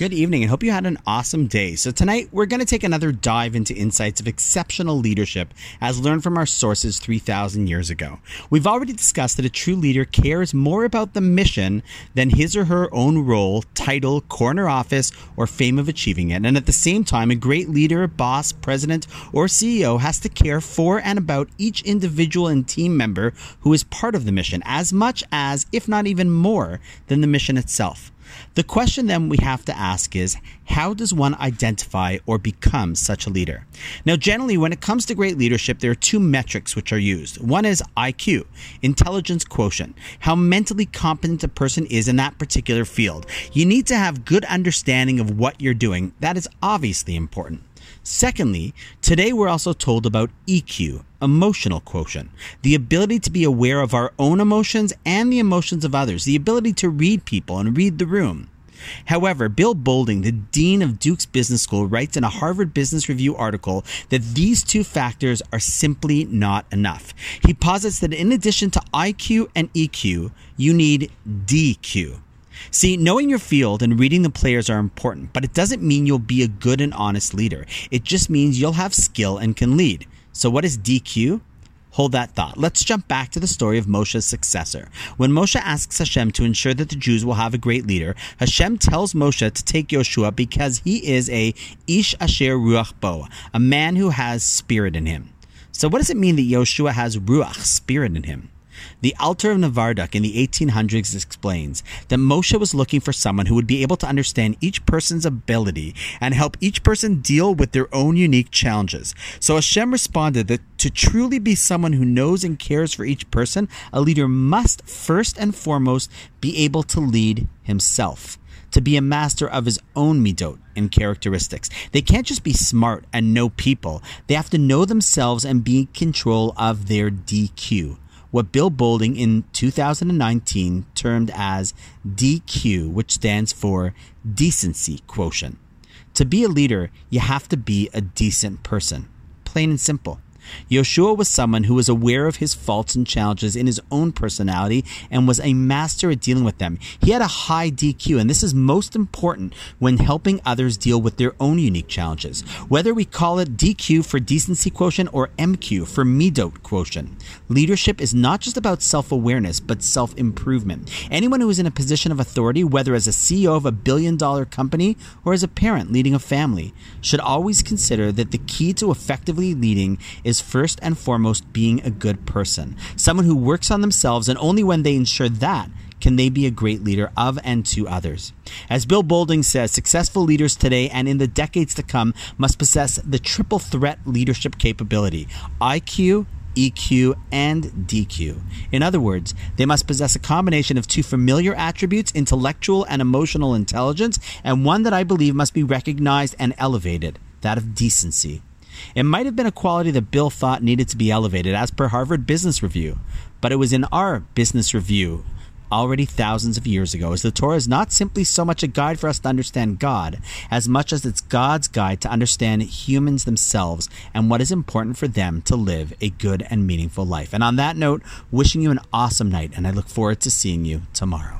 Good evening and hope you had an awesome day. So, tonight we're going to take another dive into insights of exceptional leadership as learned from our sources 3,000 years ago. We've already discussed that a true leader cares more about the mission than his or her own role, title, corner office, or fame of achieving it. And at the same time, a great leader, boss, president, or CEO has to care for and about each individual and team member who is part of the mission as much as, if not even more, than the mission itself. The question then we have to ask is how does one identify or become such a leader? Now, generally, when it comes to great leadership, there are two metrics which are used. One is IQ, intelligence quotient, how mentally competent a person is in that particular field. You need to have good understanding of what you're doing. That is obviously important. Secondly, today we're also told about EQ, emotional quotient, the ability to be aware of our own emotions and the emotions of others, the ability to read people and read the room. However, Bill Boulding, the dean of Duke's Business School, writes in a Harvard Business Review article that these two factors are simply not enough. He posits that in addition to IQ and EQ, you need DQ. See, knowing your field and reading the players are important, but it doesn't mean you'll be a good and honest leader. It just means you'll have skill and can lead. So, what is DQ? Hold that thought. Let's jump back to the story of Moshe's successor. When Moshe asks Hashem to ensure that the Jews will have a great leader, Hashem tells Moshe to take Yoshua because he is a Ish Asher Ruach Bo, a man who has spirit in him. So, what does it mean that Yoshua has Ruach, spirit in him? The Alter of Novardok in the 1800s explains that Moshe was looking for someone who would be able to understand each person's ability and help each person deal with their own unique challenges. So Hashem responded that to truly be someone who knows and cares for each person, a leader must first and foremost be able to lead himself to be a master of his own midot and characteristics. They can't just be smart and know people. They have to know themselves and be in control of their DQ what Bill Boulding in 2019 termed as DQ, which stands for decency quotient. To be a leader, you have to be a decent person. Plain and simple. Yoshua was someone who was aware of his faults and challenges in his own personality and was a master at dealing with them. He had a high DQ, and this is most important when helping others deal with their own unique challenges. Whether we call it DQ for decency quotient or MQ for midot quotient, leadership is not just about self awareness, but self improvement. Anyone who is in a position of authority, whether as a CEO of a billion dollar company or as a parent leading a family, should always consider that the key to effectively leading is first and foremost being a good person, someone who works on themselves, and only when they ensure that can they be a great leader of and to others. As Bill Boulding says, successful leaders today and in the decades to come must possess the triple threat leadership capability IQ, EQ, and DQ. In other words, they must possess a combination of two familiar attributes, intellectual and emotional intelligence, and one that I believe must be recognized and elevated that of decency. It might have been a quality that Bill thought needed to be elevated, as per Harvard Business Review, but it was in our Business Review already thousands of years ago, as the Torah is not simply so much a guide for us to understand God, as much as it's God's guide to understand humans themselves and what is important for them to live a good and meaningful life. And on that note, wishing you an awesome night, and I look forward to seeing you tomorrow.